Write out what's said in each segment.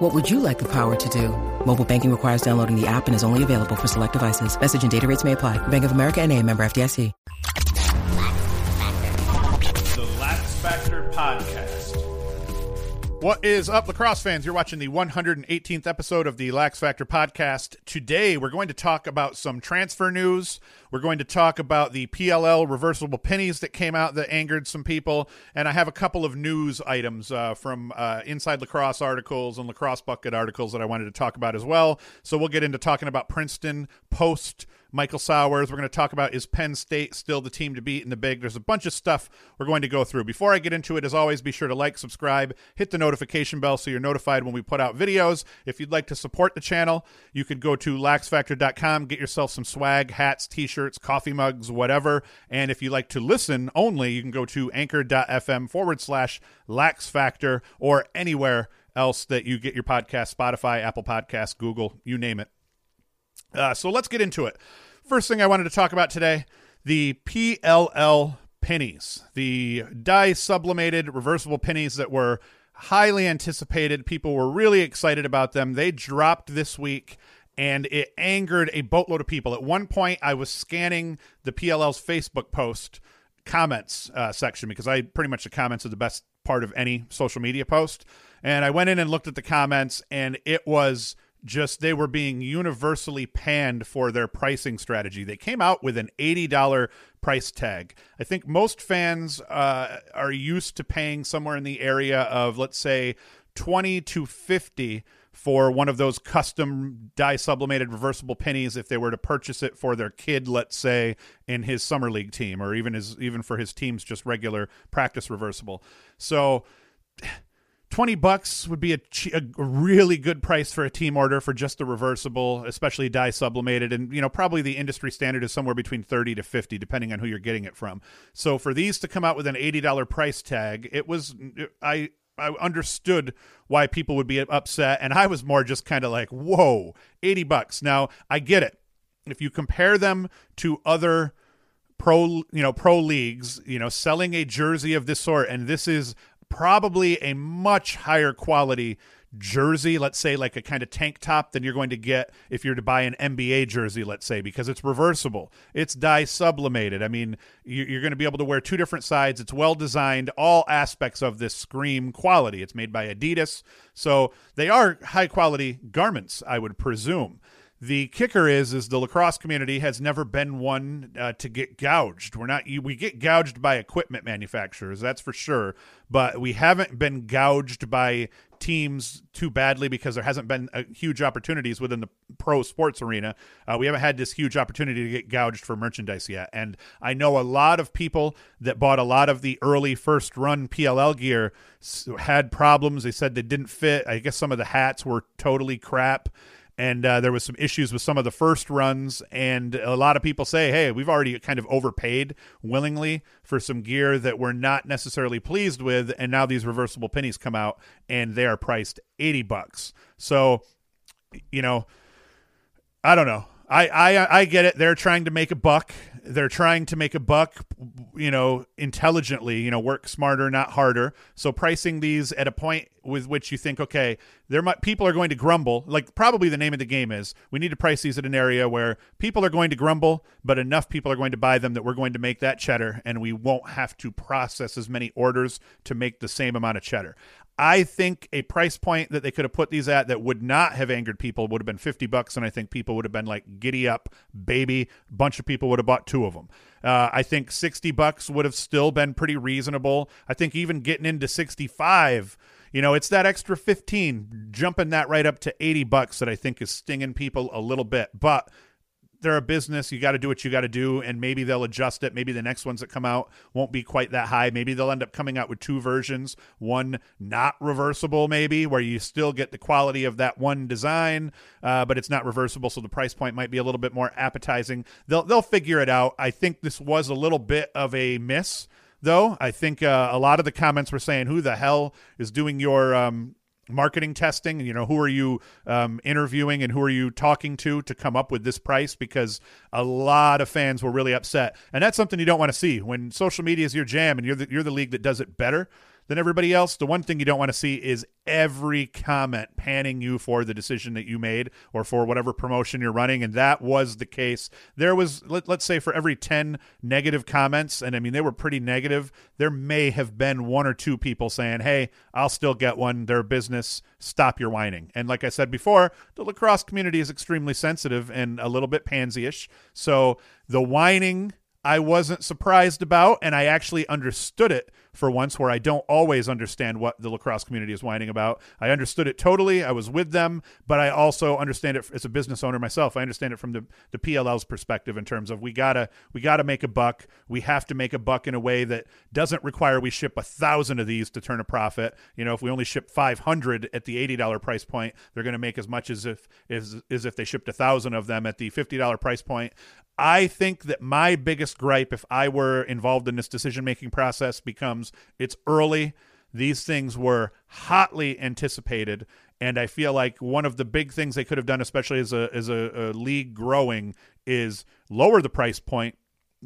What would you like the power to do? Mobile banking requires downloading the app and is only available for select devices. Message and data rates may apply. Bank of America and a member FDIC. The Lax Factor Podcast. What is up, lacrosse fans? You're watching the 118th episode of the Lax Factor Podcast. Today, we're going to talk about some transfer news. We're going to talk about the PLL reversible pinnies that came out that angered some people. And I have a couple of news items uh, from uh, Inside Lacrosse articles and Lacrosse Bucket articles that I wanted to talk about as well. So we'll get into talking about Princeton post Michael Sowers. We're going to talk about is Penn State still the team to beat in the big? There's a bunch of stuff we're going to go through. Before I get into it, as always, be sure to like, subscribe, hit the notification bell so you're notified when we put out videos. If you'd like to support the channel, you could go to laxfactor.com, get yourself some swag, hats, t shirts, coffee mugs, whatever. And if you like to listen only, you can go to anchor.fm forward slash laxfactor or anywhere else that you get your podcast Spotify, Apple Podcasts, Google, you name it. Uh, so let's get into it. First thing I wanted to talk about today the PLL pinnies, the dye sublimated reversible pinnies that were highly anticipated. People were really excited about them. They dropped this week and it angered a boatload of people. At one point, I was scanning the PLL's Facebook post comments uh, section because I pretty much the comments are the best part of any social media post. And I went in and looked at the comments, and it was just they were being universally panned for their pricing strategy. They came out with an $80 price tag. I think most fans uh, are used to paying somewhere in the area of, let's say, 20 to 50 for one of those custom dye sublimated reversible pinnies if they were to purchase it for their kid let's say in his summer league team or even his even for his team's just regular practice reversible so 20 bucks would be a, a, really good price for a team order for just the reversible especially dye sublimated. And you know probably the industry standard is somewhere between 30 to 50 depending on who you're getting it from. So for these to come out with an $80 price tag it was i i understood why people would be upset. And i was more just kind of like whoa 80 bucks. Now i get it. If you compare them to other pro you know pro leagues you know selling a jersey of this sort and this is probably a much higher quality jersey, let's say like a kind of tank top, than you're going to get if you're to buy an NBA jersey, let's say, because it's reversible. It's dye sublimated. I mean, you're going to be able to wear two different sides. It's well designed. All aspects of this scream quality. It's made by Adidas. So they are high quality garments, I would presume. The kicker is, is the lacrosse community has never been one uh, to get gouged. We're not, we get gouged by equipment manufacturers, that's for sure, but we haven't been gouged by teams too badly because there hasn't been uh, huge opportunities within the pro sports arena. Uh, we haven't had this huge opportunity to get gouged for merchandise yet. And I know a lot of people that bought a lot of the early first run PLL gear had problems. They said they didn't fit. I guess some of the hats were totally crap and uh, there was some issues with some of the first runs and a lot of people say hey we've already kind of overpaid willingly for some gear that we're not necessarily pleased with and now these reversible pinnies come out and they are priced 80 bucks so you know i don't know I, I I get it. They're trying to make a buck. They're trying to make a buck, you know, intelligently. You know, work smarter, not harder. So pricing these at a point with which you think, okay, there might people are going to grumble. Like probably the name of the game is we need to price these at an area where people are going to grumble, but enough people are going to buy them that we're going to make that cheddar, and we won't have to process as many orders to make the same amount of cheddar. I think a price point that they could have put these at that would not have angered people would have been 50 bucks. And I think people would have been like, giddy up, baby. A bunch of people would have bought two of them. Uh, I think 60 bucks would have still been pretty reasonable. I think even getting into 65, you know, it's that extra 15, jumping that right up to 80 bucks that I think is stinging people a little bit. But they're a business. You got to do what you got to do, and maybe they'll adjust it. Maybe the next ones that come out won't be quite that high. Maybe they'll end up coming out with two versions, one not reversible, maybe where you still get the quality of that one design, uh, but it's not reversible, so the price point might be a little bit more appetizing. They'll they'll figure it out. I think this was a little bit of a miss though. I think uh, a lot of the comments were saying, "Who the hell is doing your um, marketing testing you know who are you um, interviewing and who are you talking to to come up with this price? Because a lot of fans were really upset. And that's something you don't want to see. When social media is your jam and you're the, you're the league that does it better than everybody else. The one thing you don't want to see is every comment panning you for the decision that you made or for whatever promotion you're running. And that was the case. There was, let, us say, for every 10 negative comments, and I mean, they were pretty negative, there may have been one or two people saying, hey, I'll still get one. They're business. Stop your whining. And like I said before, the lacrosse community is extremely sensitive and a little bit pansy ish. So the whining. I wasn't surprised about, and I actually understood it for once where I don't always understand what the lacrosse community is whining about. I understood it totally. I was with them, but I also understand it as a business owner myself. I understand it from the, the PLL's perspective in terms of we gotta we gotta make a buck. We have to make a buck in a way that doesn't require we ship a thousand of these to turn a profit. You know, if we only ship five hundred at the eighty dollar price point, they're to make as much as if as, as if they shipped a thousand of them at the fifty dollar price point. I think that my biggest gripe, if I were involved in this decision making process, becomes it's early. These things were hotly anticipated, and I feel like one of the big things they could have done, especially as a as a, a league growing, is lower the price point,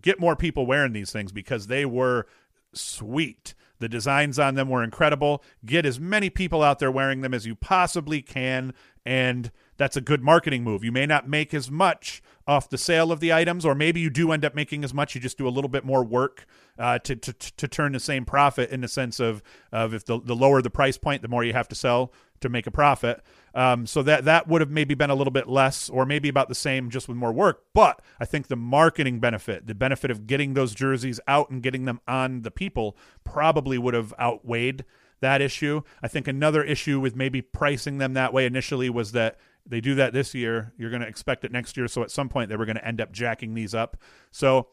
get more people wearing these things because they were sweet. The designs on them were incredible. Get as many people out there wearing them as you possibly can, and that's a good marketing move. You may not make as much off the sale of the items, or maybe you do end up making as much. You just do a little bit more work uh, to, to to turn the same profit in the sense of of if the, the lower the price point, the more you have to sell to make a profit. Um, so that that would have maybe been a little bit less, or maybe about the same, just with more work. But I think the marketing benefit, the benefit of getting those jerseys out and getting them on the people, probably would have outweighed that issue. I think another issue with maybe pricing them that way initially was that they do that this year. You're going to expect it next year. So at some point, they were going to end up jacking these up. So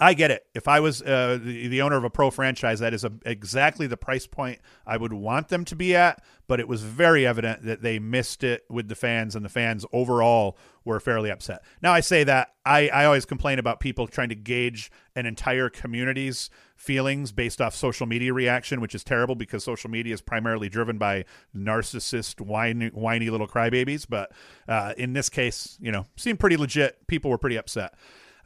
I get it. If I was uh, the, the owner of a pro franchise, that is a, exactly the price point I would want them to be at. But it was very evident that they missed it with the fans, and the fans overall were fairly upset. Now, I say that I, I always complain about people trying to gauge an entire community's feelings based off social media reaction, which is terrible because social media is primarily driven by narcissist, whiny, whiny little crybabies. But uh, in this case, you know, seemed pretty legit. People were pretty upset.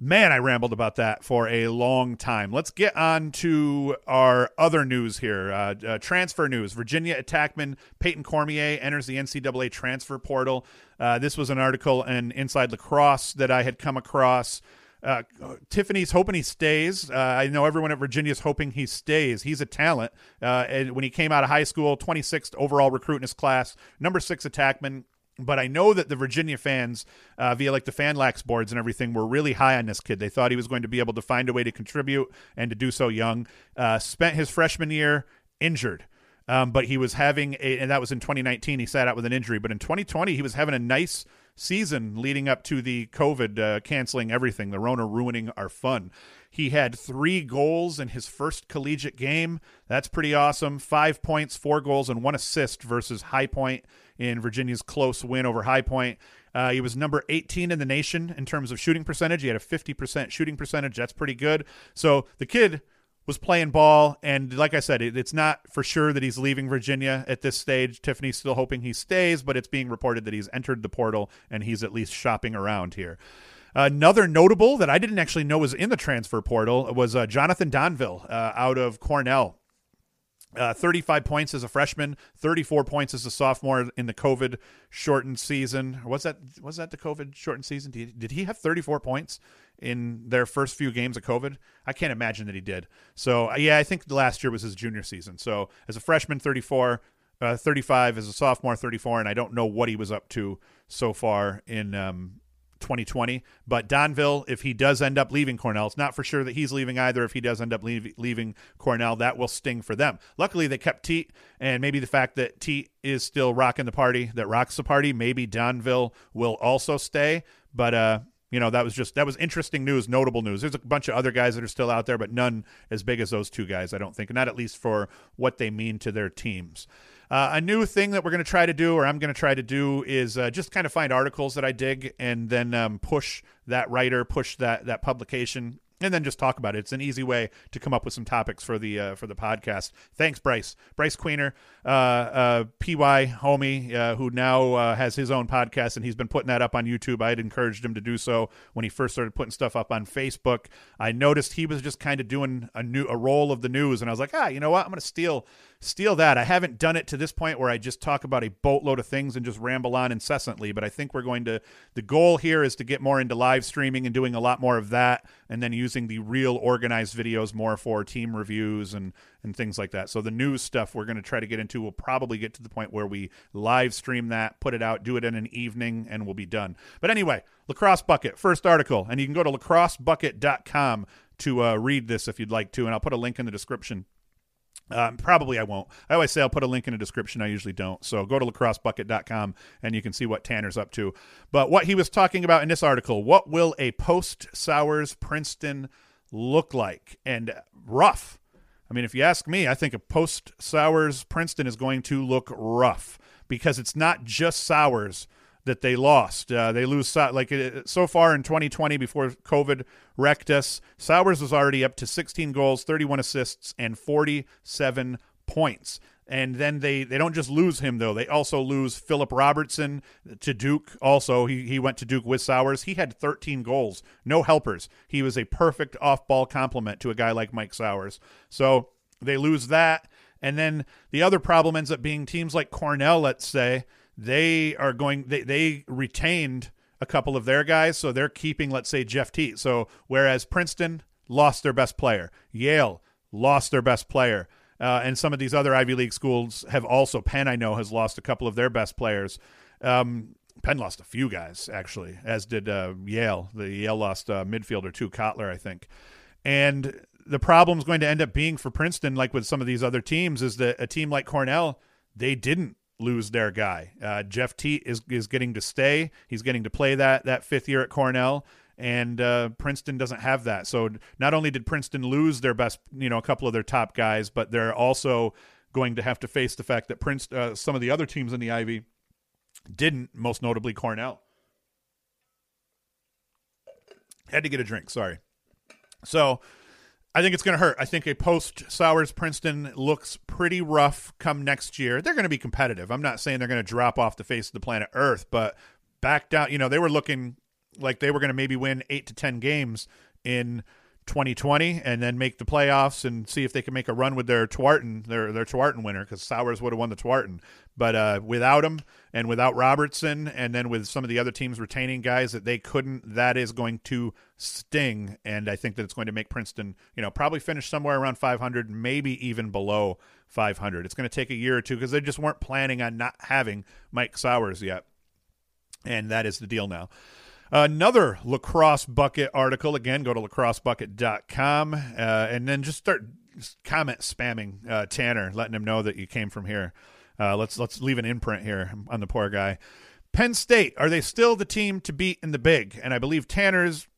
Man, I rambled about that for a long time. Let's get on to our other news here. Uh, uh, transfer news. Virginia attackman Peyton Cormier enters the NCAA transfer portal. Uh, this was an article in Inside Lacrosse that I had come across. Uh, Tiffany's hoping he stays. Uh, I know everyone at Virginia is hoping he stays. He's a talent. Uh, and when he came out of high school, 26th overall recruit in his class, number six attackman. But I know that the Virginia fans, uh, via like the FanLax boards and everything, were really high on this kid. They thought he was going to be able to find a way to contribute and to do so young. Uh, spent his freshman year injured. Um, but he was having a, and that was in 2019. He sat out with an injury. But in 2020, he was having a nice season leading up to the COVID uh, canceling everything, the Rona ruining our fun. He had three goals in his first collegiate game. That's pretty awesome. Five points, four goals, and one assist versus High Point in Virginia's close win over High Point. Uh, he was number 18 in the nation in terms of shooting percentage. He had a 50% shooting percentage. That's pretty good. So the kid was playing ball. And like I said, it, it's not for sure that he's leaving Virginia at this stage. Tiffany's still hoping he stays, but it's being reported that he's entered the portal and he's at least shopping around here. Another notable that I didn't actually know was in the transfer portal was uh, Jonathan Donville uh, out of Cornell. Uh, 35 points as a freshman, 34 points as a sophomore in the COVID shortened season. Was that was that the COVID shortened season? Did he, did he have 34 points in their first few games of COVID? I can't imagine that he did. So uh, yeah, I think last year was his junior season. So as a freshman, 34, uh, 35 as a sophomore, 34, and I don't know what he was up to so far in um, 2020. But Donville, if he does end up leaving Cornell, it's not for sure that he's leaving either. If he does end up leave, leaving Cornell, that will sting for them. Luckily, they kept Teat, and maybe the fact that Teat is still rocking the party, that rocks the party, maybe Donville will also stay. But uh, you know, that was just that was interesting news, notable news. There's a bunch of other guys that are still out there, but none as big as those two guys, I don't think, not at least for what they mean to their teams. Uh, a new thing that we're going to try to do, or I'm going to try to do, is uh, just kind of find articles that I dig and then um, push that writer, push that that publication and then just talk about it. It's an easy way to come up with some topics for the uh, for the podcast. Thanks, Bryce. Bryce Queener, uh, uh, PY homie, uh, who now uh, has his own podcast, and he's been putting that up on YouTube. I had encouraged him to do so when he first started putting stuff up on Facebook. I noticed he was just kind of doing a new a role of the news, and I was like, ah, you know what? I'm going to steal steal that. I haven't done it to this point where I just talk about a boatload of things and just ramble on incessantly, but I think we're going to the goal here is to get more into live streaming and doing a lot more of that and then using the real organized videos more for team reviews and and things like that. So the news stuff we're going to try to get into will probably get to the point where we live stream that, put it out, do it in an evening and we'll be done. But anyway, lacrosse bucket, first article, and you can go to lacrossebucket.com to uh, read this if you'd like to and I'll put a link in the description um, probably I won't. I always say I'll put a link in the description. I usually don't. So go to lacrossebucket.com and you can see what Tanner's up to. But what he was talking about in this article, what will a post Sowers Princeton look like? And rough. I mean, if you ask me, I think a post Sowers Princeton is going to look rough because it's not just Sowers that they lost. Uh, they lose like so far in 2020 before COVID wrecked us. Sowers was already up to 16 goals, 31 assists, and 47 points. And then they, they don't just lose him though; they also lose Philip Robertson to Duke. Also, he he went to Duke with Sowers. He had 13 goals, no helpers. He was a perfect off ball complement to a guy like Mike Sowers. So they lose that, and then the other problem ends up being teams like Cornell. Let's say they are going they, they retained a couple of their guys so they're keeping let's say jeff teat so whereas princeton lost their best player yale lost their best player uh, and some of these other ivy league schools have also penn i know has lost a couple of their best players. Um, penn lost a few guys actually as did uh, yale. The yale lost uh, midfielder too kotler i think. And the problem is going to end up being for princeton like with some of these other teams is that a team like cornell they didn't lose their guy. Uh, Jeff Teat is is getting to stay. He's getting to play that that fifth year at Cornell, and uh, Princeton doesn't have that. So not only did Princeton lose their best, you know, a couple of their top guys, but they're also going to have to face the fact that Prince, uh, some of the other teams in the Ivy, didn't. Most notably Cornell. Had to get a drink. Sorry. So I think it's going to hurt. I think a post Sowers Princeton looks pretty rough come next year. They're going to be competitive. I'm not saying they're going to drop off the face of the planet Earth, but back down, you know, they were looking like they were going to maybe win 8 to 10 games in 2020 and then make the playoffs and see if they can make a run with their Tewaaraton, their their Tewaaraton winner because Sowers would have won the Tewaaraton. But uh, without him and without Robertson and then with some of the other teams retaining guys that they couldn't, that is going to sting. And I think that it's going to make Princeton, you know, probably finish somewhere around 500, maybe even below 500. It's going to take a year or two because they just weren't planning on not having Mike Sowers yet. And that is the deal now. Another lacrosse bucket article. Again, go to lacrossebucket.com uh, and then just start comment spamming uh, Tanner, letting him know that you came from here. Uh, let's let's leave an imprint here on the poor guy. Penn State are they still the team to beat in the big? And I believe Tanner's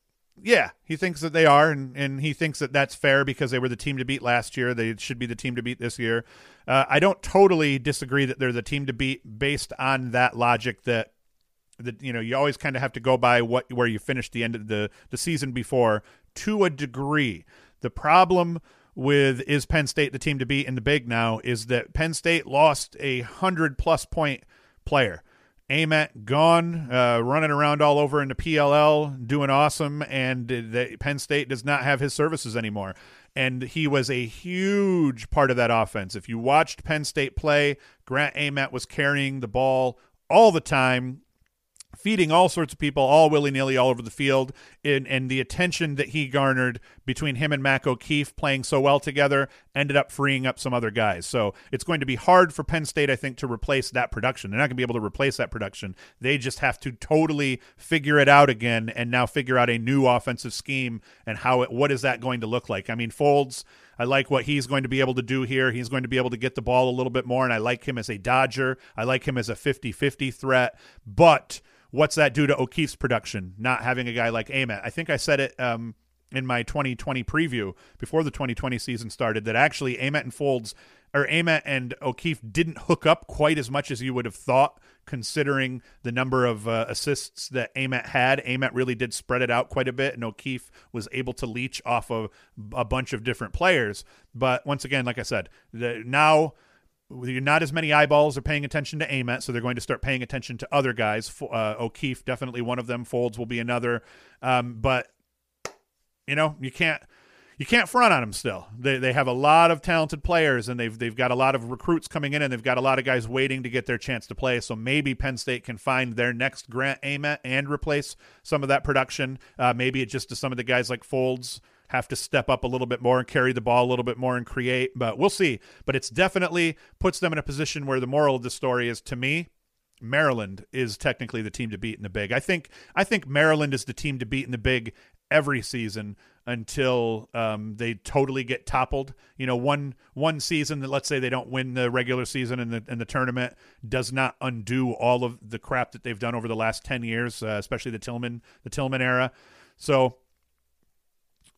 yeah, he thinks that they are, and, and he thinks that that's fair because they were the team to beat last year. They should be the team to beat this year. Uh, I don't totally disagree that they're the team to beat based on that logic that that you know you always kind of have to go by what where you finished the end of the the season before to a degree. The problem with is Penn State the team to beat in the big now is that Penn State lost a hundred plus point player. Ament gone, uh, running around all over in the PLL, doing awesome, and the, Penn State does not have his services anymore. And he was a huge part of that offense. If you watched Penn State play, Grant Ament was carrying the ball all the time, feeding all sorts of people all willy-nilly all over the field and, and the attention that he garnered between him and Mac O'Keefe playing so well together ended up freeing up some other guys. So it's going to be hard for Penn State, I think, to replace that production. They're not going to be able to replace that production. They just have to totally figure it out again and now figure out a new offensive scheme and how it, what is that going to look like? I mean, Folds I like what he's going to be able to do here. He's going to be able to get the ball a little bit more, and I like him as a Dodger. I like him as a 50 50 threat. But what's that do to O'Keefe's production? Not having a guy like Ament. I think I said it um, in my 2020 preview before the 2020 season started that actually Ament and Folds or Ament and O'Keefe didn't hook up quite as much as you would have thought, considering the number of uh, assists that Ament had. Ament really did spread it out quite a bit, and O'Keefe was able to leech off of a bunch of different players. But once again, like I said, the, now not as many eyeballs are paying attention to Ament, so they're going to start paying attention to other guys. Uh, O'Keefe, definitely one of them. Folds will be another. Um, but you know, you can't you can't front on them still. They they have a lot of talented players and they've they've got a lot of recruits coming in and they've got a lot of guys waiting to get their chance to play. So maybe Penn State can find their next Grant Ament and replace some of that production. Uh, maybe it just to some of the guys like Folds have to step up a little bit more and carry the ball a little bit more and create. But we'll see. But it's definitely puts them in a position where the moral of the story is to me, Maryland is technically the team to beat in the big. I think I think Maryland is the team to beat in the big every season until um, they totally get toppled. You know, one one season that let's say they don't win the regular season and the and the tournament does not undo all of the crap that they've done over the last ten years, uh, especially the Tillman the Tillman era. So.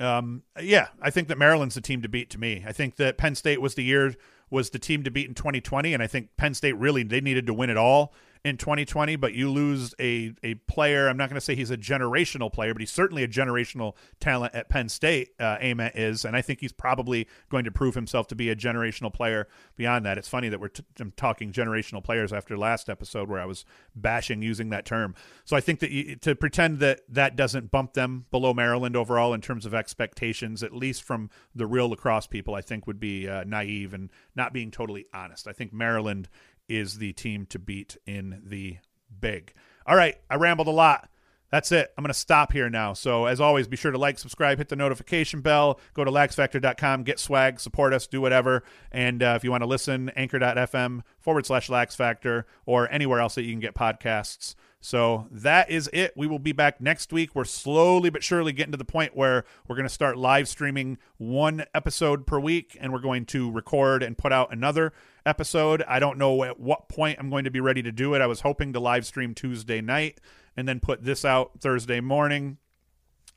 Um, yeah, I think that Maryland's the team to beat to me. I think that Penn State was the year was the team to beat in 2020, and I think Penn State really they needed to win it all in 2020, but you lose a a player. I'm not going to say he's a generational player, but he's certainly a generational talent at Penn State. Uh, is, and I think he's probably going to prove himself to be a generational player beyond that. It's funny that we're talking generational players after last episode where I was bashing using that term. So I think that you, to pretend that that doesn't bump them below Maryland overall in terms of expectations, at least from the real lacrosse people, I think would be uh, naive and not being totally honest. I think Maryland is the team to beat in the big. All right, I rambled a lot. That's it. I'm going to stop here now. So, as always, be sure to like, subscribe, hit the notification bell, go to laxfactor.com, get swag, support us, do whatever. And uh, if you want to listen, anchor.fm forward slash laxfactor or anywhere else that you can get podcasts. So that is it. We will be back next week. We're slowly but surely getting to the point where we're going to start live streaming one episode per week and we're going to record and put out another episode. I don't know at what point I'm going to be ready to do it. I was hoping to live stream Tuesday night and then put this out Thursday morning,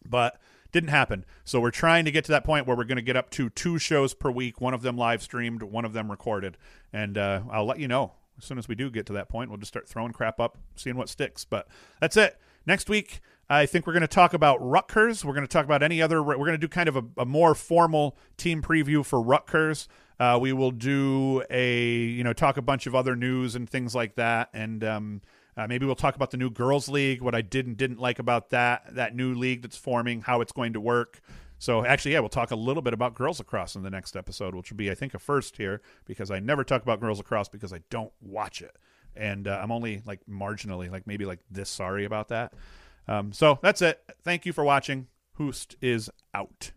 but didn't happen. So we're trying to get to that point where we're going to get up to two shows per week, one of them live streamed, one of them recorded. And uh, I'll let you know as soon as we do get to that point, we'll just start throwing crap up, seeing what sticks. But that's it. Next week, I think we're going to talk about Rutgers. We're going to talk about any other. We're going to do kind of a, a more formal team preview for Rutgers. Uh, we will do a you know talk a bunch of other news and things like that, and um, uh, maybe we'll talk about the new girls' league, what I did and didn't like about that that new league that's forming, how it's going to work. So actually, yeah, we'll talk a little bit about girls lacrosse in the next episode, which will be, I think, a first here because I never talk about girls lacrosse because I don't watch it, and uh, I'm only like marginally, like maybe like this sorry about that. Um, so that's it. Thank you for watching. Hoost is out.